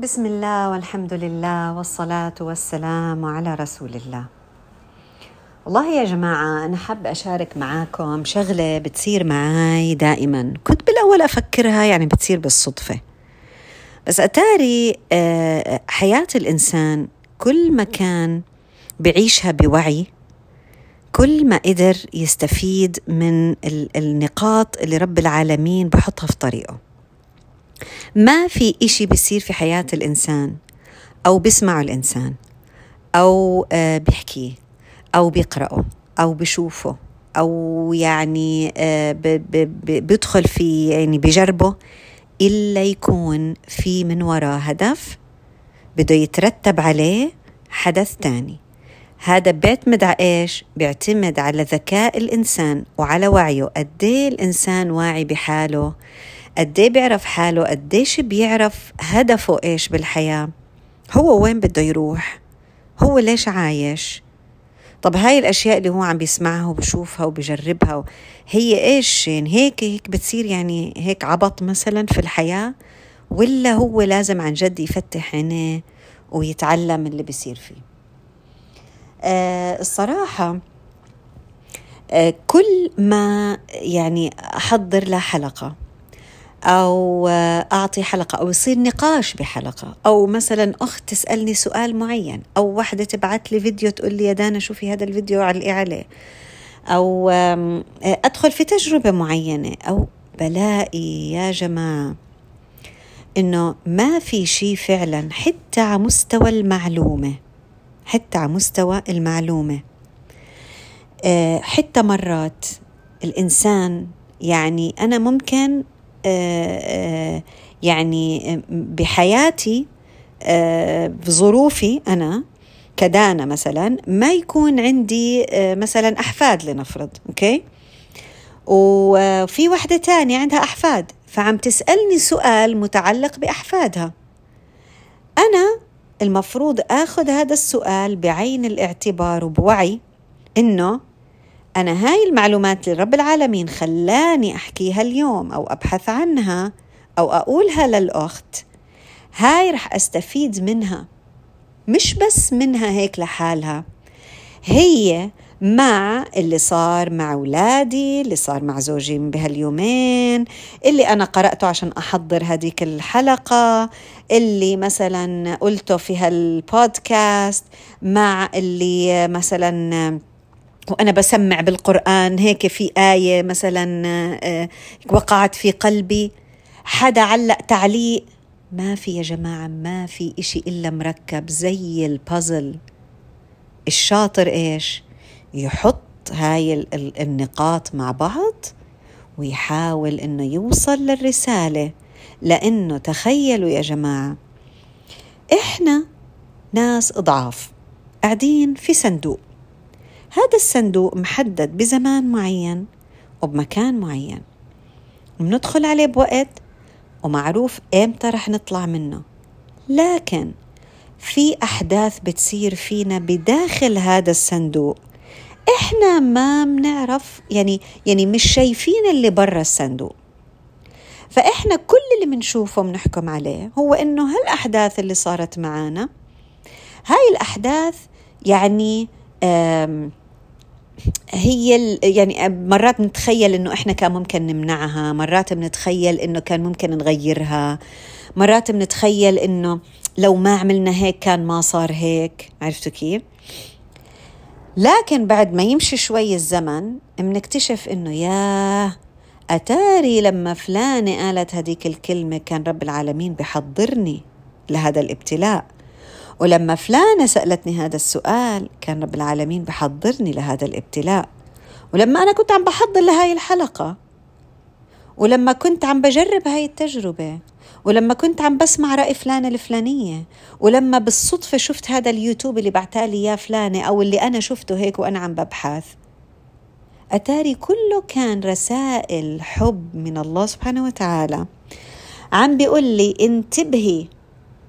بسم الله والحمد لله والصلاة والسلام على رسول الله. والله يا جماعة أنا حاب أشارك معاكم شغلة بتصير معاي دائما. كنت بالأول أفكرها يعني بتصير بالصدفة. بس أتاري آه، حياة الإنسان كل ما كان بعيشها بوعي كل ما قدر يستفيد من النقاط اللي رب العالمين بحطها في طريقه. ما في إشي بيصير في حياة الإنسان؟ أو بيسمعه الإنسان؟ أو آه، بيحكيه أو بيقرأه؟ أو بشوفه أو يعني آه، بيدخل في يعني بجربه؟ إلا يكون في من وراه هدف بده يترتب عليه حدث تاني. هذا بيعتمد على إيش؟ بيعتمد على ذكاء الإنسان وعلى وعيه، قد إيه الإنسان واعي بحاله، قد إيه بيعرف حاله، قد إيش بيعرف هدفه إيش بالحياة، هو وين بده يروح، هو ليش عايش، طب هاي الأشياء اللي هو عم بيسمعها وبشوفها وبجربها هي إيش يعني هيك هيك بتصير يعني هيك عبط مثلا في الحياة؟ ولا هو لازم عن جد يفتح عينيه ويتعلم اللي بيصير فيه؟ آه الصراحة آه كل ما يعني أحضر له حلقة أو أعطي حلقة أو يصير نقاش بحلقة. أو مثلا أخت تسألني سؤال معين أو واحدة تبعت لي فيديو تقول لي يا دانا شوفي هذا الفيديو علقي عليه أو أدخل في تجربة معينة أو بلاقي يا جماعة إنه ما في شيء فعلا حتى على مستوى المعلومة حتى على مستوى المعلومة. آه، حتى مرات الإنسان يعني أنا ممكن يعني بحياتي بظروفي أنا كدانا مثلا ما يكون عندي مثلا أحفاد لنفرض أوكي؟ وفي وحدة تانية عندها أحفاد فعم تسألني سؤال متعلق بأحفادها. أنا المفروض آخذ هذا السؤال بعين الاعتبار وبوعي إنه أنا هاي المعلومات اللي رب العالمين خلاني أحكيها اليوم أو أبحث عنها أو أقولها للأخت. هاي رح أستفيد منها مش بس منها هيك لحالها. هي مع اللي صار مع أولادي اللي صار مع زوجي بهاليومين اللي أنا قرأته عشان أحضر هذيك الحلقة اللي مثلا قلته في هالبودكاست مع اللي مثلا وأنا بسمع بالقرآن هيك في آية مثلا آه، وقعت في قلبي حدا علق تعليق ما في يا جماعة ما في إشي إلا مركب زي البازل. الشاطر إيش؟ يحط هاي النقاط مع بعض ويحاول إنه يوصل للرسالة. لأنه تخيلوا يا جماعة إحنا ناس أضعاف قاعدين في صندوق. هذا الصندوق محدد بزمان معين وبمكان معين. بندخل عليه بوقت ومعروف إمتى رح نطلع منه. لكن في أحداث بتصير فينا بداخل هذا الصندوق إحنا ما بنعرف يعني يعني مش شايفين اللي برا الصندوق. فإحنا كل اللي بنشوفه بنحكم عليه هو إنه هالأحداث اللي صارت معانا هاي الأحداث يعني هي يعني مرات بنتخيل إنه إحنا كان ممكن نمنعها مرات بنتخيل إنه كان ممكن نغيرها مرات بنتخيل إنه لو ما عملنا هيك كان ما صار هيك عرفتوا كيف؟ لكن بعد ما يمشي شوي الزمن بنكتشف إنه ياه أتاري لما فلانة قالت هذيك الكلمة كان رب العالمين بحضرني لهذا الابتلاء. ولما فلانة سألتني هذا السؤال كان رب العالمين بحضرني لهذا الابتلاء. ولما أنا كنت عم بحضر لهاي الحلقة ولما كنت عم بجرب هاي التجربة ولما كنت عم بسمع رأي فلانة الفلانية ولما بالصدفة شفت هذا اليوتيوب اللي بعتالي إياه فلانة أو اللي أنا شفته هيك وأنا عم ببحث أتاري كله كان رسائل حب من الله سبحانه وتعالى. عم بيقول لي انتبهي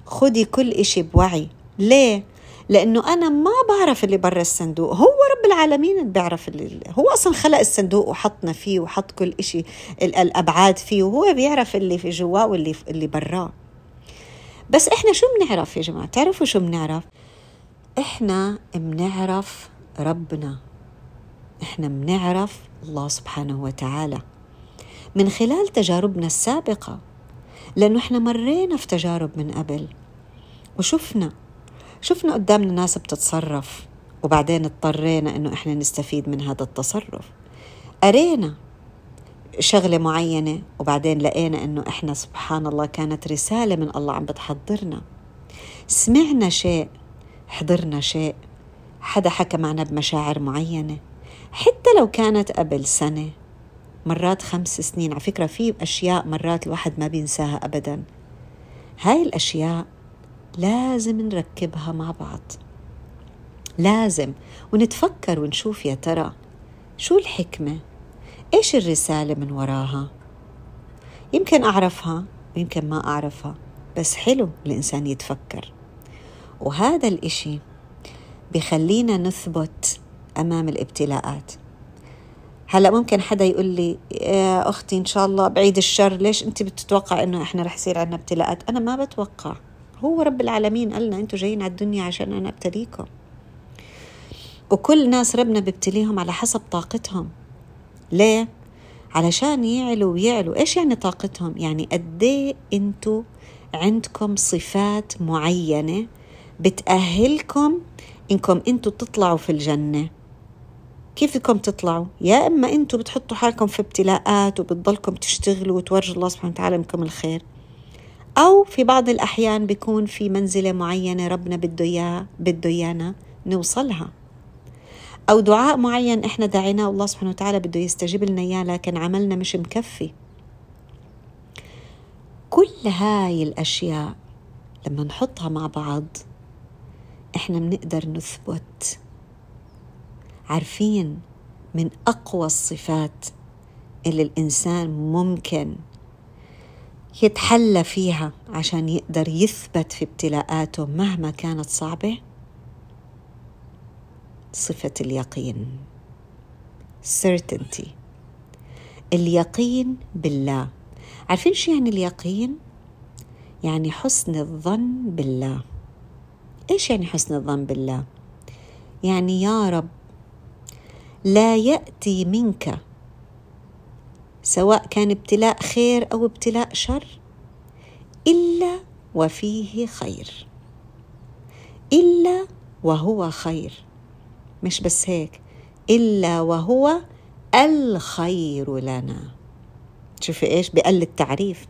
خدي كل إشي بوعي. ليه؟ لأنه أنا ما بعرف اللي برا الصندوق. هو رب العالمين بيعرف اللي هو أصلا خلق الصندوق وحطنا فيه وحط كل إشي الأبعاد فيه وهو بيعرف اللي في جواه واللي اللي براه بس إحنا شو بنعرف يا جماعة؟ تعرفوا شو بنعرف؟ إحنا بنعرف ربنا. إحنا بنعرف الله سبحانه وتعالى. من خلال تجاربنا السابقة لأنه إحنا مرينا في تجارب من قبل. وشفنا شفنا قدامنا ناس بتتصرف وبعدين اضطرينا إنه إحنا نستفيد من هذا التصرف. قرينا شغلة معينة وبعدين لقينا إنه إحنا سبحان الله كانت رسالة من الله عم بتحضرنا. سمعنا شيء حضرنا شيء. حدا حكى معنا بمشاعر معينة. حتى لو كانت قبل سنة مرات خمس سنين على فكرة في أشياء مرات الواحد ما بينساها ابدا. هاي الأشياء لازم نركبها مع بعض. لازم ونتفكر ونشوف يا ترى شو الحكمة؟ إيش الرسالة من وراها؟ يمكن أعرفها ويمكن ما أعرفها بس حلو الإنسان يتفكر. وهذا الإشي بخلينا نثبت أمام الابتلاءات. هلا ممكن حدا يقول لي يا أختي إن شاء الله بعيد الشر ليش أنت بتتوقع إنه إحنا رح يصير عندنا ابتلاءات؟ أنا ما بتوقع. هو رب العالمين قالنا أنتم جايين على الدنيا عشان أنا ابتليكم وكل ناس ربنا بيبتليهم على حسب طاقتهم ليه؟ علشان يعلوا ويعلوا إيش يعني طاقتهم؟ يعني قد إيه أنتوا عندكم صفات معينة بتأهلكم إنكم أنتوا تطلعوا في الجنة كيف بدكم تطلعوا؟ يا إما أنتوا بتحطوا حالكم في ابتلاءات وبتضلكم تشتغلوا وتورجوا الله سبحانه وتعالى منكم الخير أو في بعض الأحيان بيكون في منزلة معينة ربنا بده إياه بده إيانا نوصلها. أو دعاء معين إحنا دعيناه الله سبحانه وتعالى بده يستجيب لنا إياه لكن عملنا مش مكفي. كل هاي الأشياء لما نحطها مع بعض إحنا بنقدر نثبت. عارفين من أقوى الصفات اللي الإنسان ممكن يتحلى فيها عشان يقدر يثبت في ابتلاءاته مهما كانت صعبة؟ صفة اليقين. Certainty. اليقين بالله. عارفين شو يعني اليقين؟ يعني حسن الظن بالله. إيش يعني حسن الظن بالله؟ يعني يا رب لا يأتي منك سواء كان ابتلاء خير أو ابتلاء شر إلا وفيه خير. إلا وهو خير. مش بس هيك إلا وهو الخير لنا. شوفي إيش بقل التعريف.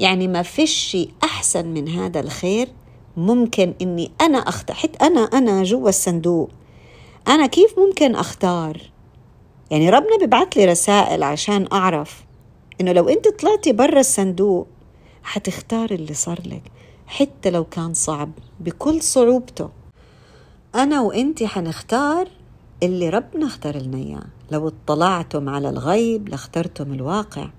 يعني ما فيش شيء أحسن من هذا الخير. ممكن إني أنا اختار حتى أنا أنا جوا الصندوق. أنا كيف ممكن أختار؟ يعني ربنا بيبعت لي رسائل عشان أعرف إنه لو أنت طلعتي برا الصندوق حتختار اللي صار لك حتى لو كان صعب بكل صعوبته. أنا وأنت حنختار اللي ربنا اختار لنا إياه. لو اطلعتم على الغيب لاخترتم الواقع.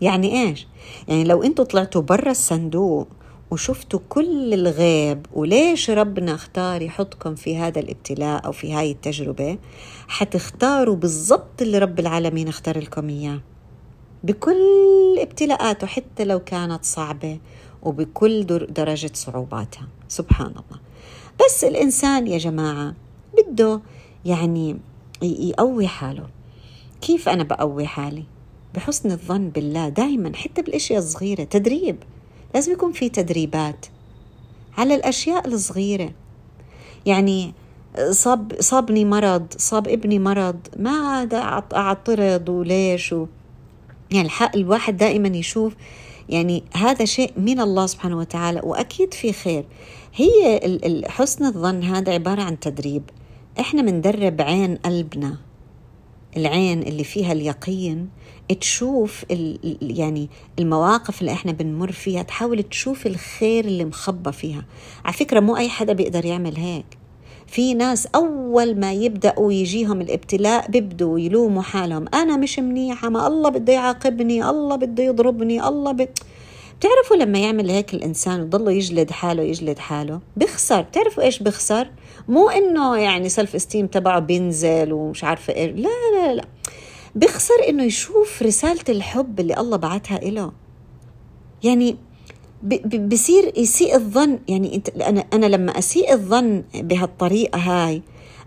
يعني إيش؟ يعني لو أنتوا طلعتوا برا الصندوق وشفتوا كل الغيب وليش ربنا اختار يحطكم في هذا الابتلاء أو في هاي التجربة؟ حتختاروا بالضبط اللي رب العالمين اختار لكم إياه. بكل ابتلاءاته حتى لو كانت صعبة وبكل درجة صعوباتها. سبحان الله. بس الإنسان يا جماعة بده يعني يقوي حاله. كيف أنا بقوي حالي؟ بحسن الظن بالله. دائما حتى بالأشياء الصغيرة. تدريب. لازم يكون في تدريبات على الأشياء الصغيرة. يعني صاب صابني مرض صاب ابني مرض ما اعترض وليش و. يعني الحق الواحد دائما يشوف يعني هذا شيء من الله سبحانه وتعالى وأكيد في خير. هي حسن الظن هذا عبارة عن تدريب. إحنا بندرب عين قلبنا. العين اللي فيها اليقين تشوف يعني المواقف اللي إحنا بنمر فيها تحاول تشوف الخير اللي مخبى فيها. على فكرة مو أي حدا بيقدر يعمل هيك. في ناس أول ما يبدأوا يجيهم الابتلاء بيبدوا يلوموا حالهم. أنا مش منيحة ما الله بده يعاقبني الله بده يضربني الله بد... بتعرفوا لما يعمل هيك الإنسان وضله يجلد حاله يجلد حاله؟ بخسر بتعرفوا إيش بخسر مو إنه يعني سلف استيم تبعه بينزل ومش عارفة إيه. لا لا لا. بخسر إنه يشوف رسالة الحب اللي الله بعتها إله. يعني بصير يسيء الظن. يعني أنت أنا أنا لما أسيء الظن بهالطريقة هاي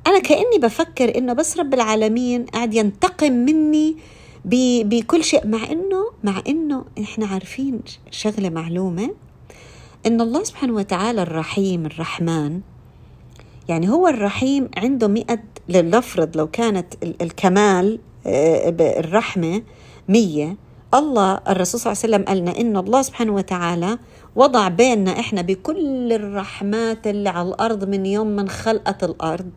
أنا كأني بفكر إنه بس رب العالمين قاعد ينتقم مني بكل شيء. مع إنه مع إنه إحنا عارفين شغلة معلومة. إن الله سبحانه وتعالى الرحيم الرحمن يعني هو الرحيم عنده مئة لنفرض لو كانت الكمال آه، الرحمة مية. الله الرسول صلى الله عليه وسلم قالنا إن الله سبحانه وتعالى وضع بيننا إحنا بكل الرحمات اللي على الأرض من يوم من خلقت الأرض.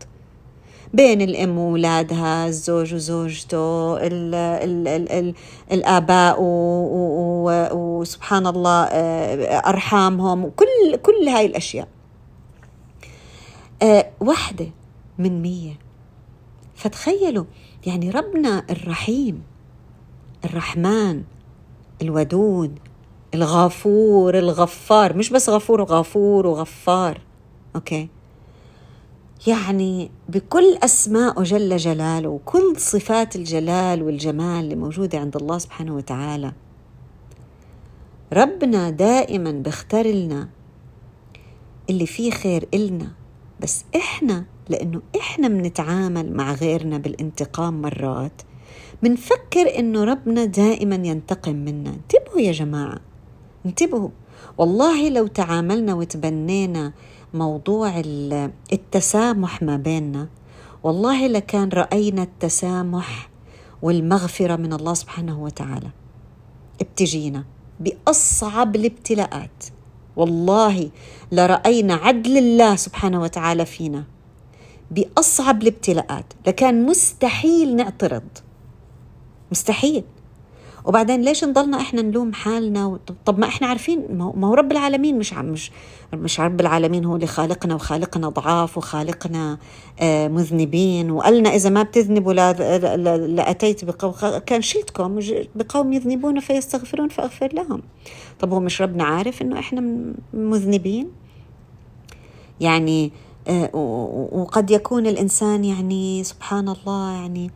بين الأم وأولادها الزوج وزوجته ال ال ال ال الآباء وسبحان الله آه، أرحامهم كل كل هاي الأشياء. آه، واحدة من مية. فتخيلوا يعني ربنا الرحيم الرحمن الودود الغفور الغفار مش بس غفور غفور وغفار أوكي؟ يعني بكل اسمائه جل جلاله وكل صفات الجلال والجمال اللي موجودة عند الله سبحانه وتعالى. ربنا دائما بيختار لنا اللي فيه خير إلنا. بس إحنا لأنه إحنا بنتعامل مع غيرنا بالانتقام مرات منفكر إنه ربنا دائما ينتقم منا. انتبهوا يا جماعة انتبهوا. والله لو تعاملنا وتبنينا موضوع التسامح ما بيننا والله لكان رأينا التسامح والمغفرة من الله سبحانه وتعالى. بتجينا بأصعب الابتلاءات. والله لرأينا عدل الله سبحانه وتعالى فينا. بأصعب الابتلاءات لكان مستحيل نعترض. مستحيل. وبعدين ليش نضلنا إحنا نلوم حالنا؟ طب ما إحنا عارفين ما هو رب العالمين مش مش مش رب العالمين هو اللي خالقنا وخالقنا ضعاف وخالقنا آه، مذنبين وقالنا إذا ما بتذنبوا لأتيت بقوم كان شلتكم بقوم يذنبون فيستغفرون فأغفر لهم. طب هو مش ربنا عارف إنه إحنا مذنبين؟ يعني آه، وقد يكون الإنسان يعني سبحان الله يعني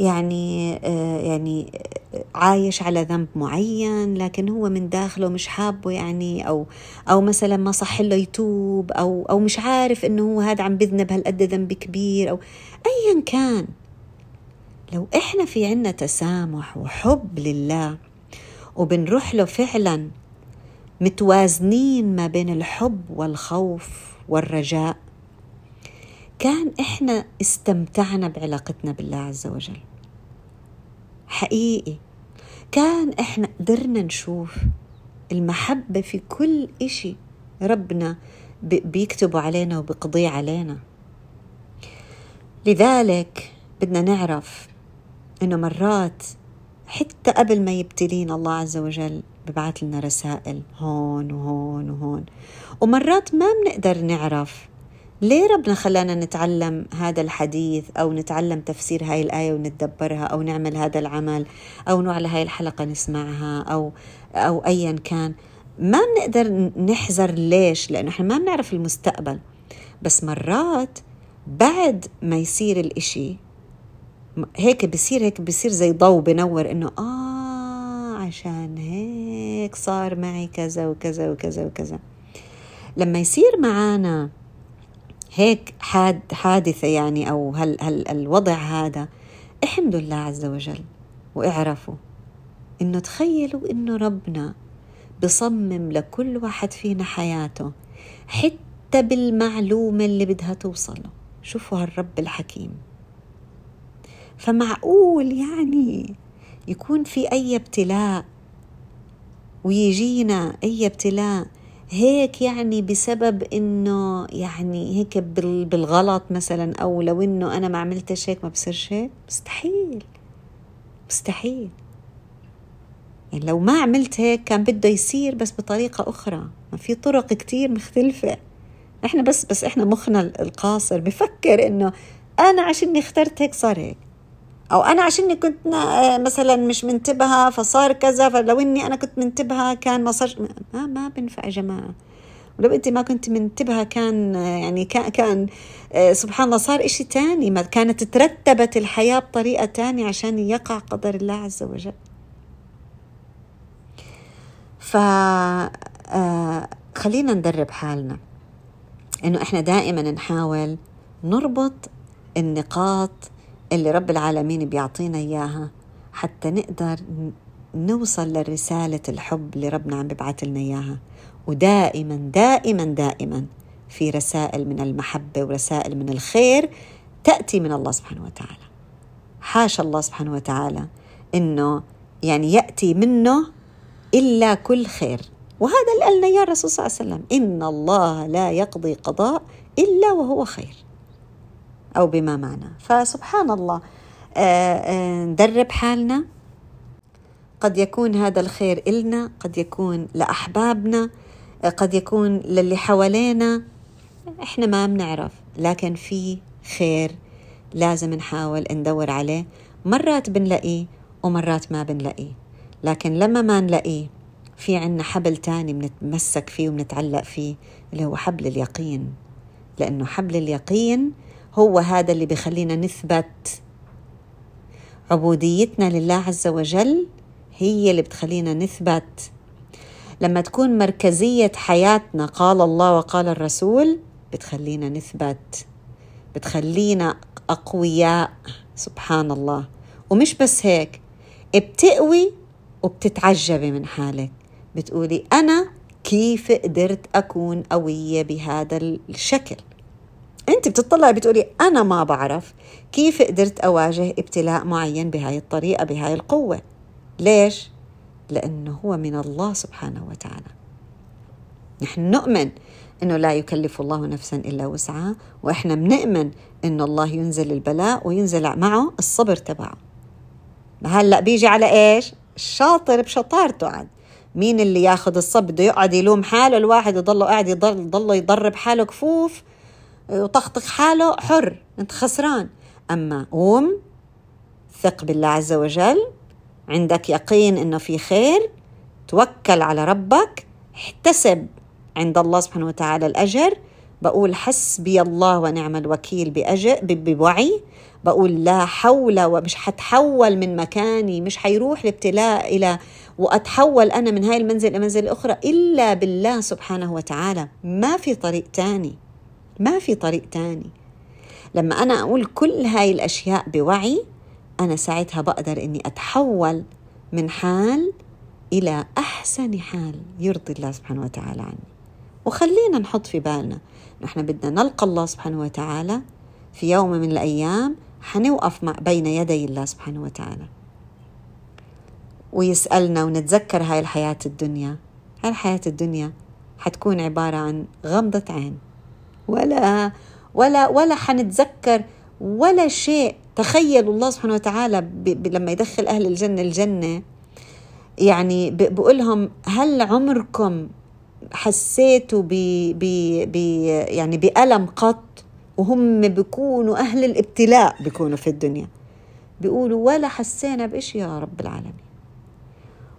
يعني آه، يعني آه، عايش على ذنب معين لكن هو من داخله مش حابه يعني أو أو مثلا ما صح له يتوب أو أو مش عارف إنه هو هذا عم بذنب هالقد ذنب كبير أو ايا كان. لو إحنا في عنا تسامح وحب لله وبنروح له فعلا متوازنين ما بين الحب والخوف والرجاء كان إحنا استمتعنا بعلاقتنا بالله عز وجل. حقيقي. كان إحنا قدرنا نشوف المحبة في كل إشي ربنا بيكتبوا علينا وبيقضي علينا. لذلك بدنا نعرف إنه مرات حتى قبل ما يبتلينا الله عز وجل ببعث لنا رسائل هون وهون وهون. ومرات ما بنقدر نعرف ليه ربنا خلانا نتعلم هذا الحديث أو نتعلم تفسير هاي الآية ونتدبرها أو نعمل هذا العمل أو نوع هاي الحلقة نسمعها أو أو أيا كان؟ ما بنقدر نحذر ليش؟ لأنه إحنا ما بنعرف المستقبل. بس مرات بعد ما يصير الإشي هيك بصير هيك بصير زي ضوء بنور إنه آه عشان هيك صار معي كذا وكذا وكذا وكذا. لما يصير معانا هيك حاد حادثة يعني أو هل, هل الوضع هذا احمدوا الله عز وجل واعرفوا إنه تخيلوا إنه ربنا بصمم لكل واحد فينا حياته حتى بالمعلومة اللي بدها توصله. شوفوا هالرب الحكيم. فمعقول يعني يكون في أي ابتلاء ويجينا أي ابتلاء هيك يعني بسبب إنه يعني هيك بالغلط مثلا أو لو إنه أنا ما عملتش هيك ما بصيرش هيك. مستحيل. مستحيل. يعني لو ما عملت هيك كان بده يصير بس بطريقة أخرى. ما في طرق كتير مختلفة. إحنا بس بس إحنا مخنا القاصر بفكر إنه أنا عشاني اخترت هيك صار هيك. أو أنا عشاني كنت مثلا مش منتبهة فصار كذا فلو إني أنا كنت منتبهة كان ما صار ما ما بنفع يا جماعة. ولو أنت ما كنت منتبهة كان يعني كان, كان سبحان الله صار إشي تاني ما كانت ترتبت الحياة بطريقة تانية عشان يقع قدر الله عز وجل. ف آه خلينا ندرب حالنا. إنه إحنا دائما نحاول نربط النقاط اللي رب العالمين بيعطينا إياها حتى نقدر نوصل لرسالة الحب اللي ربنا عم ببعث لنا إياها. ودائما دائما دائما في رسائل من المحبة ورسائل من الخير تأتي من الله سبحانه وتعالى. حاشا الله سبحانه وتعالى إنه يعني يأتي منه إلا كل خير. وهذا اللي قالنا يا الرسول صلى الله عليه وسلم إن الله لا يقضي قضاء إلا وهو خير. أو بما معنى. فسبحان الله آه، آه، ندرب حالنا. قد يكون هذا الخير إلنا قد يكون لأحبابنا آه، قد يكون للي حوالينا. إحنا ما بنعرف لكن في خير لازم نحاول ندور عليه. مرات بنلاقيه ومرات ما بنلاقيه. لكن لما ما نلاقيه في عنا حبل تاني بنتمسك فيه وبنتعلق فيه اللي هو حبل اليقين. لأنه حبل اليقين هو هذا اللي بخلينا نثبت عبوديتنا لله عز وجل هي اللي بتخلينا نثبت. لما تكون مركزية حياتنا قال الله وقال الرسول بتخلينا نثبت بتخلينا أقوياء سبحان الله ومش بس هيك بتقوي وبتتعجبي من حالك. بتقولي أنا كيف قدرت أكون قوية بهذا الشكل؟ أنت بتطلعي بتقولي أنا ما بعرف كيف قدرت أواجه ابتلاء معين بهاي الطريقة بهاي القوة. ليش؟ لأنه هو من الله سبحانه وتعالى. نحن نؤمن إنه لا يكلف الله نفسا إلا وسعها وإحنا بنؤمن انه الله ينزل البلاء وينزل معه الصبر تبعه. هلأ بيجي على إيش؟ الشاطر بشطارته عاد. مين اللي ياخذ الصب؟ بده يقعد يلوم حاله الواحد يضله قاعد يضل يضرب حاله كفوف وطخطخ حاله حر أنت خسران. أما قوم ثق بالله عز وجل عندك يقين إنه في خير توكل على ربك احتسب عند الله سبحانه وتعالى الأجر. بقول حسبي الله ونعم الوكيل بأجر بوعي. بقول لا حول ومش حتحول من مكاني مش حيروح الابتلاء إلى وأتحول أنا من هاي المنزل إلى منزل أخرى إلا بالله سبحانه وتعالى. ما في طريق تاني. ما في طريق تاني. لما أنا أقول كل هاي الأشياء بوعي أنا ساعتها بقدر إني أتحول من حال إلى أحسن حال يرضي الله سبحانه وتعالى عني. وخلينا نحط في بالنا نحن بدنا نلقى الله سبحانه وتعالى في يوم من الأيام حنوقف مع بين يدي الله سبحانه وتعالى. ويسألنا ونتذكر هاي الحياة الدنيا. هاي الحياة الدنيا حتكون عبارة عن غمضة عين. ولا ولا ولا حنتذكر ولا شيء. تخيلوا الله سبحانه وتعالى لما يدخل أهل الجنة الجنة يعني بقول لهم هل عمركم حسيتوا ب ب ب يعني بألم قط؟ وهم بيكونوا أهل الابتلاء بيكونوا في الدنيا. بيقولوا ولا حسينا بإشي يا رب العالمين.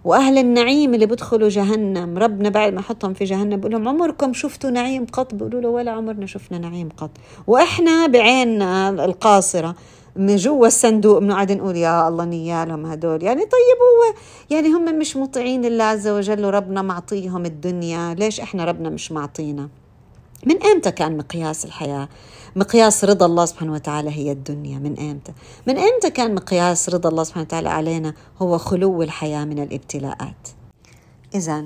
وأهل النعيم اللي بيدخلوا جهنم ربنا بعد ما حطهم في جهنم بقول لهم عمركم شفتوا نعيم قط؟ بيقولوا له ولا عمرنا شفنا نعيم قط. وإحنا بعيننا القاصرة من جوا الصندوق بنقعد نقول يا الله نيالهم هدول. يعني طيب هو يعني هم مش مطيعين لله عز وجل وربنا معطيهم الدنيا ليش إحنا ربنا مش معطينا؟ من إمتى كان مقياس الحياة؟ مقياس رضا الله سبحانه وتعالى هي الدنيا من إمتى؟ من إمتى كان مقياس رضا الله سبحانه وتعالى علينا هو خلو الحياة من الابتلاءات؟ اذا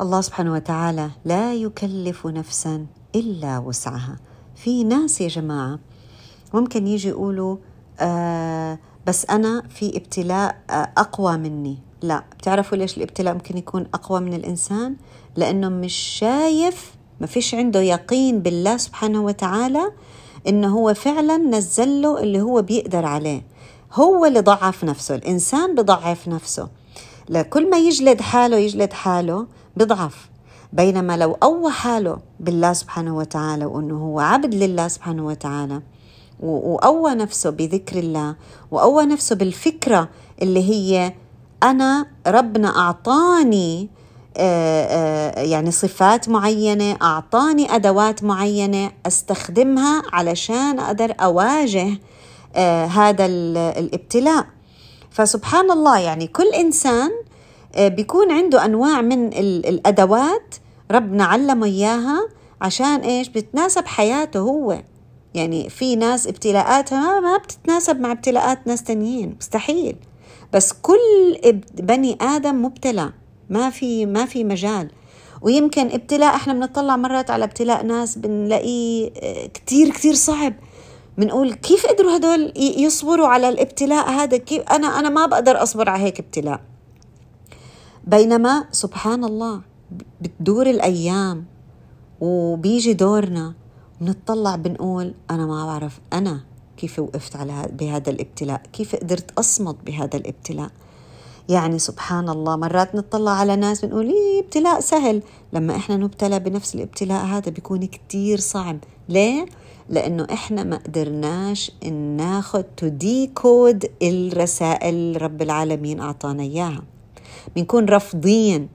الله سبحانه وتعالى لا يكلف نفسا إلا وسعها. في ناس يا جماعة ممكن يجي يقولوا آه بس أنا في ابتلاء آه أقوى مني. لا بتعرفوا ليش الابتلاء ممكن يكون أقوى من الإنسان؟ لأنه مش شايف ما فيش عنده يقين بالله سبحانه وتعالى إنه هو فعلا نزل له اللي هو بيقدر عليه. هو اللي ضعف نفسه الإنسان بضعف نفسه. لكل ما يجلد حاله يجلد حاله بضعف. بينما لو قوى حاله بالله سبحانه وتعالى وأنه هو عبد لله سبحانه وتعالى وقوى نفسه بذكر الله وقوى نفسه بالفكرة اللي هي أنا ربنا أعطاني يعني صفات معينة أعطاني أدوات معينة أستخدمها علشان أقدر أواجه آه، هذا الابتلاء. فسبحان الله يعني كل إنسان آه، بيكون عنده أنواع من الأدوات ربنا علمه إياها عشان إيش؟ بتناسب حياته هو. يعني في ناس ابتلاءاتها ما بتتناسب مع ابتلاءات ناس تانيين مستحيل. بس كل بني آدم مبتلى. ما في ما في مجال. ويمكن ابتلاء إحنا بنطلع مرات على ابتلاء ناس بنلاقيه آه، كتير كتير صعب. بنقول كيف قدروا هدول يصبروا على الابتلاء هذا؟ كيف أنا أنا ما بقدر أصبر على هيك ابتلاء. بينما سبحان الله بتدور الأيام وبيجي دورنا بنطلع بنقول أنا ما بعرف أنا كيف وقفت على بهذا الابتلاء؟ كيف قدرت أصمد بهذا الابتلاء؟ يعني سبحان الله مرات نطلع على ناس بنقول إيه ابتلاء سهل. لما إحنا نبتلى بنفس الابتلاء هذا بيكون كتير صعب. ليه؟ لأنه إحنا ما قدرناش ناخذ تو ديكود الرسائل رب العالمين أعطانا إياها. بنكون رافضين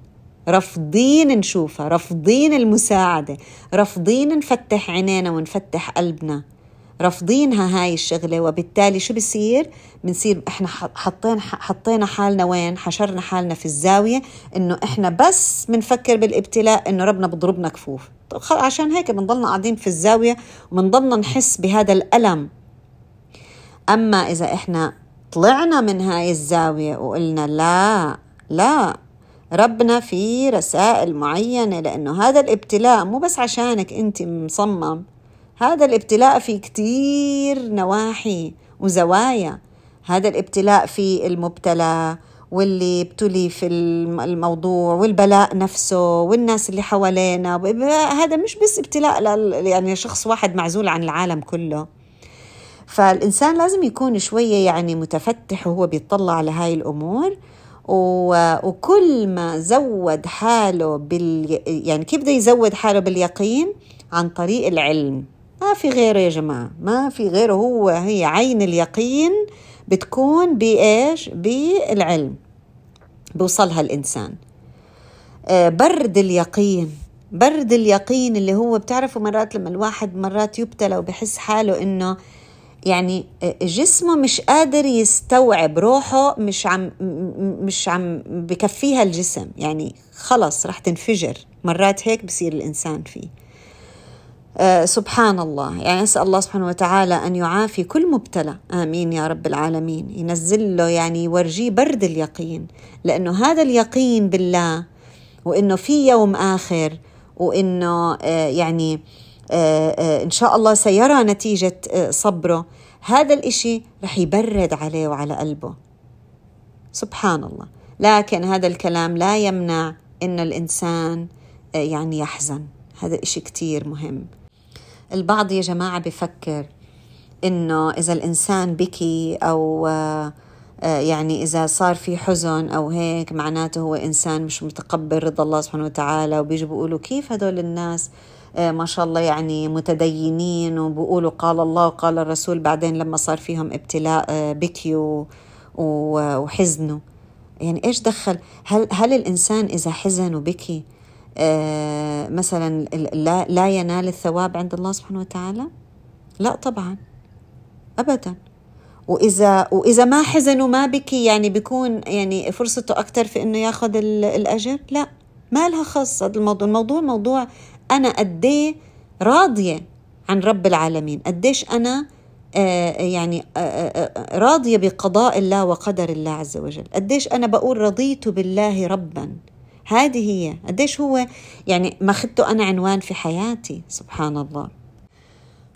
رافضين نشوفها رافضين المساعدة رافضين نفتح عينينا ونفتح قلبنا. رافضينها هاي الشغلة وبالتالي شو بصير بنصير إحنا حطينا حطينا حالنا وين؟ حشرنا حالنا في الزاوية إنه إحنا بس بنفكر بالإبتلاء إنه ربنا بضربنا كفوف. عشان هيك بنضلنا قاعدين في الزاوية وبنضلنا نحس بهذا الألم. أما إذا إحنا طلعنا من هاي الزاوية وقلنا لا لا ربنا في رسائل معينة لأنه هذا الإبتلاء مو بس عشانك أنت مصمم هذا الابتلاء في كتير نواحي وزوايا. هذا الابتلاء في المبتلى واللي ابتلي في الموضوع والبلاء نفسه والناس اللي حوالينا. هذا مش بس ابتلاء يعني شخص واحد معزول عن العالم كله. فالإنسان لازم يكون شوية يعني متفتح وهو بيطلع على هاي الأمور. وكل ما زود حاله بال يعني كيف بده يزود حاله باليقين؟ عن طريق العلم. ما في غيره يا جماعة. ما في غيره. هو هي عين اليقين بتكون بإيش؟ بالعلم. بوصلها الإنسان. آه، برد اليقين. برد اليقين اللي هو بتعرفوا مرات لما الواحد مرات يبتلى وبحس حاله إنه يعني آه، جسمه مش قادر يستوعب. روحه مش عم مش عم بكفيها الجسم. يعني خلص رح تنفجر. مرات هيك بصير الإنسان فيه. آه، سبحان الله يعني أسأل الله سبحانه وتعالى أن يعافي كل مبتلى. آمين يا رب العالمين. ينزل له يعني يورجيه برد اليقين. لأنه هذا اليقين بالله وإنه في يوم آخر وإنه آه، يعني آه، إن شاء الله سيرى نتيجة صبره. هذا الإشي رح يبرد عليه وعلى قلبه. سبحان الله لكن هذا الكلام لا يمنع إن الإنسان يعني يحزن. هذا إشي كتير مهم. البعض يا جماعة بفكر إنه إذا الإنسان بكي أو آه، يعني إذا صار في حزن أو هيك معناته هو إنسان مش متقبل رضا الله سبحانه وتعالى وبيجوا بيقولوا كيف هدول الناس؟ آه، ما شاء الله يعني متدينين وبقولوا قال الله وقال الرسول بعدين لما صار فيهم ابتلاء آه، بكيوا وحزنوا يعني إيش دخل؟ هل هل الإنسان إذا حزن وبكي آه، مثلا لا, لا ينال الثواب عند الله سبحانه وتعالى؟ لا طبعا ابدا. وإذا وإذا ما حزن وما بكي يعني بيكون يعني فرصته أكثر في إنه ياخذ الأجر؟ لا ما لها خص هذا الموضوع. الموضوع موضوع أنا قد راضية عن رب العالمين. قديش أنا آه يعني آه, آه، راضية بقضاء الله وقدر الله عز وجل. قديش أنا بقول رضيت بالله ربا. هذه هي. قديش هو يعني ماخذته أنا عنوان في حياتي. سبحان الله.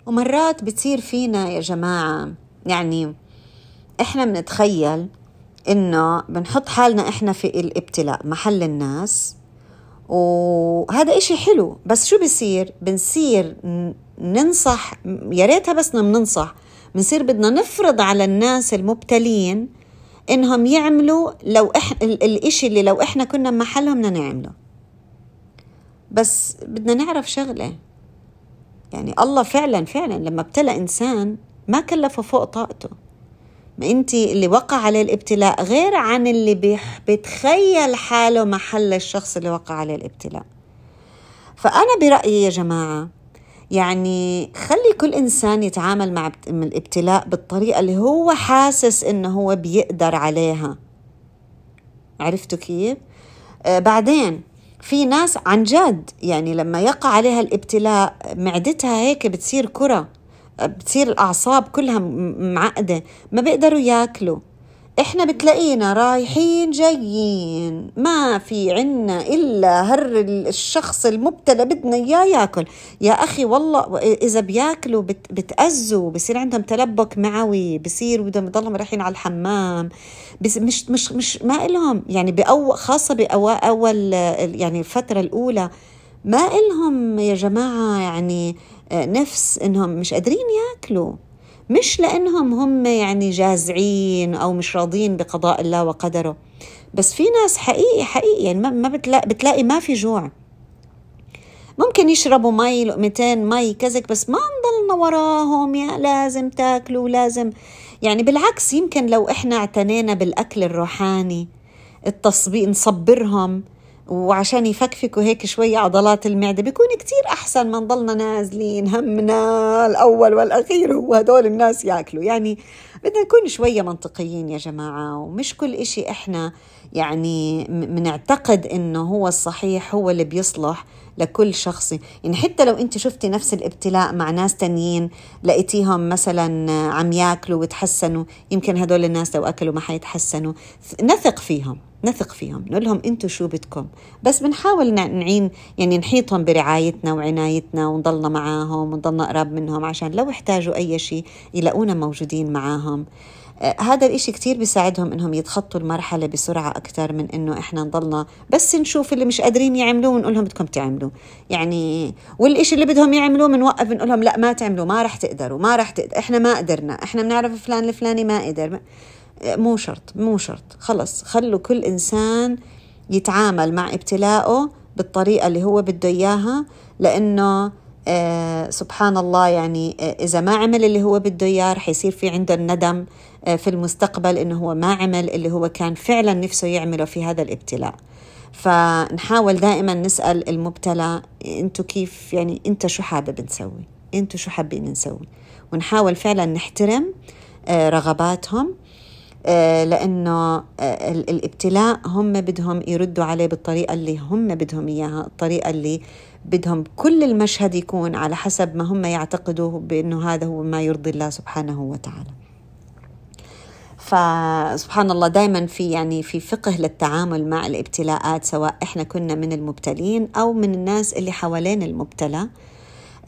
ومرات بتصير فينا يا جماعة يعني إحنا بنتخيل إنه بنحط حالنا إحنا في الابتلاء محل الناس. وهذا إشي حلو. بس شو بصير بنصير ننصح يا ريتها بس بننصح. بنصير بدنا نفرض على الناس المبتلين إنهم يعملوا لو إح... الإشي اللي لو إحنا كنا محلهم بدنا نعمله. بس بدنا نعرف شغلة. يعني الله فعلا فعلا لما ابتلى إنسان ما كلفه فوق طاقته. ما أنت اللي وقع عليه الابتلاء غير عن اللي. بتخيل حاله محل الشخص اللي وقع عليه الابتلاء. فأنا برأيي يا جماعة يعني خلي كل إنسان يتعامل مع الابتلاء بالطريقة اللي هو حاسس إنه هو بيقدر عليها عرفتوا كيف؟ آه بعدين في ناس عن جد يعني لما يقع عليها الابتلاء معدتها هيك بتصير كرة بتصير الأعصاب كلها معقدة ما بيقدروا ياكلوا إحنا بتلاقينا رايحين جايين ما في عنا إلا هر الشخص المبتلى بدنا إياه ياكل. يا أخي والله إذا بياكلوا بت بتأذوا بصير عندهم تلبك معوي بصير بدهم يضلهم رايحين على الحمام. بس مش مش مش ما إلهم. يعني بأول خاصة بأول أول يعني الفترة الأولى ما إلهم يا جماعة يعني نفس إنهم مش قادرين ياكلوا. مش لأنهم هم يعني جازعين أو مش راضين بقضاء الله وقدره. بس في ناس حقيقي حقيقي يعني ما بتلاقي, بتلاقي ما في جوع. ممكن يشربوا مي لقمتين مي كذك بس ما نضلنا وراهم يا لازم تاكلوا لازم. يعني بالعكس يمكن لو إحنا اعتنينا بالأكل الروحاني التصبير نصبرهم وعشان يفكفكوا هيك شوية عضلات المعدة. بيكون كتير أحسن ما نضلنا نازلين همنا. الأول والأخير هو هدول الناس ياكلوا. يعني بدنا نكون شوية منطقيين يا جماعة ومش كل إشي إحنا يعني بنعتقد إنه هو الصحيح هو اللي بيصلح لكل شخص. يعني حتى لو أنت شفتي نفس الابتلاء مع ناس تانيين لقيتيهم مثلا عم يأكلوا وتحسنوا يمكن هدول الناس لو أكلوا ما حيتحسنوا. نثق فيهم نثق فيهم نقول لهم أنتم شو بدكم. بس بنحاول نعين يعني نحيطهم برعايتنا وعنايتنا ونضلنا معاهم ونضلنا قراب منهم عشان لو احتاجوا أي شيء يلاقونا موجودين معاهم. هذا الإشي كتير بيساعدهم إنهم يتخطوا المرحلة بسرعة أكثر من إنه إحنا نضلنا بس نشوف اللي مش قادرين يعملوه ونقول لهم بدكم تعملوا. يعني والإشي اللي بدهم يعملوه بنوقف نقول لهم لا ما تعملوا ما رح تقدروا ما رح تقدر إحنا ما قدرنا إحنا بنعرف فلان الفلاني ما قدر. مو شرط مو شرط خلص خلوا كل إنسان يتعامل مع ابتلاءه بالطريقة اللي هو بده إياها لأنه آه سبحان الله يعني آه إذا ما عمل اللي هو بده إياه رح يصير في عنده الندم. في المستقبل إنه هو ما عمل اللي هو كان فعلا نفسه يعمله في هذا الابتلاء. فنحاول دائما نسأل المبتلى أنتوا كيف يعني أنت شو حابب نسوي؟ أنتوا شو حابين نسوي؟ ونحاول فعلا نحترم آه، رغباتهم آه، لأنه آه، الابتلاء هم بدهم يردوا عليه بالطريقة اللي هم بدهم إياها الطريقة اللي بدهم كل المشهد يكون على حسب ما هم يعتقدوا بأنه هذا هو ما يرضي الله سبحانه وتعالى. فسبحان الله دائما في يعني في فقه للتعامل مع الابتلاءات سواء إحنا كنا من المبتلين أو من الناس اللي حوالين المبتلى.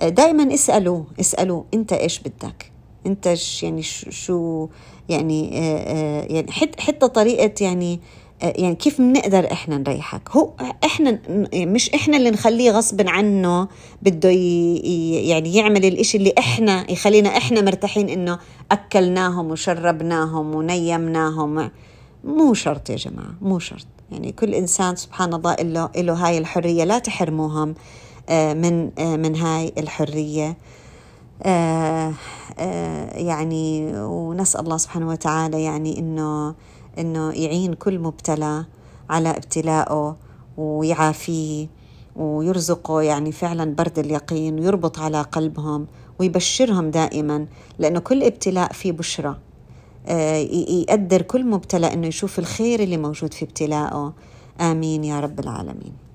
آه، دائما اسألوا اسألوا أنت إيش بدك؟ أنت يعني شو يعني آه، آه، يعني حتى طريقة يعني يعني كيف بنقدر إحنا نريحك؟ هو إحنا مش إحنا اللي نخليه غصب عنه بده يعني يعمل الإشي اللي إحنا يخلينا إحنا مرتاحين إنه أكلناهم وشربناهم ونيمناهم. مو شرط يا جماعة مو شرط. يعني كل إنسان سبحان الله له له هاي الحرية لا تحرموهم من من هاي الحرية. آه، آه، يعني ونسأل الله سبحانه وتعالى يعني إنه إنه يعين كل مبتلى على ابتلائه ويعافيه ويرزقه يعني فعلا برد اليقين ويربط على قلبهم ويبشرهم دائما لأنه كل ابتلاء فيه بشرى آه، يقدر كل مبتلى أنه يشوف الخير اللي موجود في ابتلائه آمين يا رب العالمين.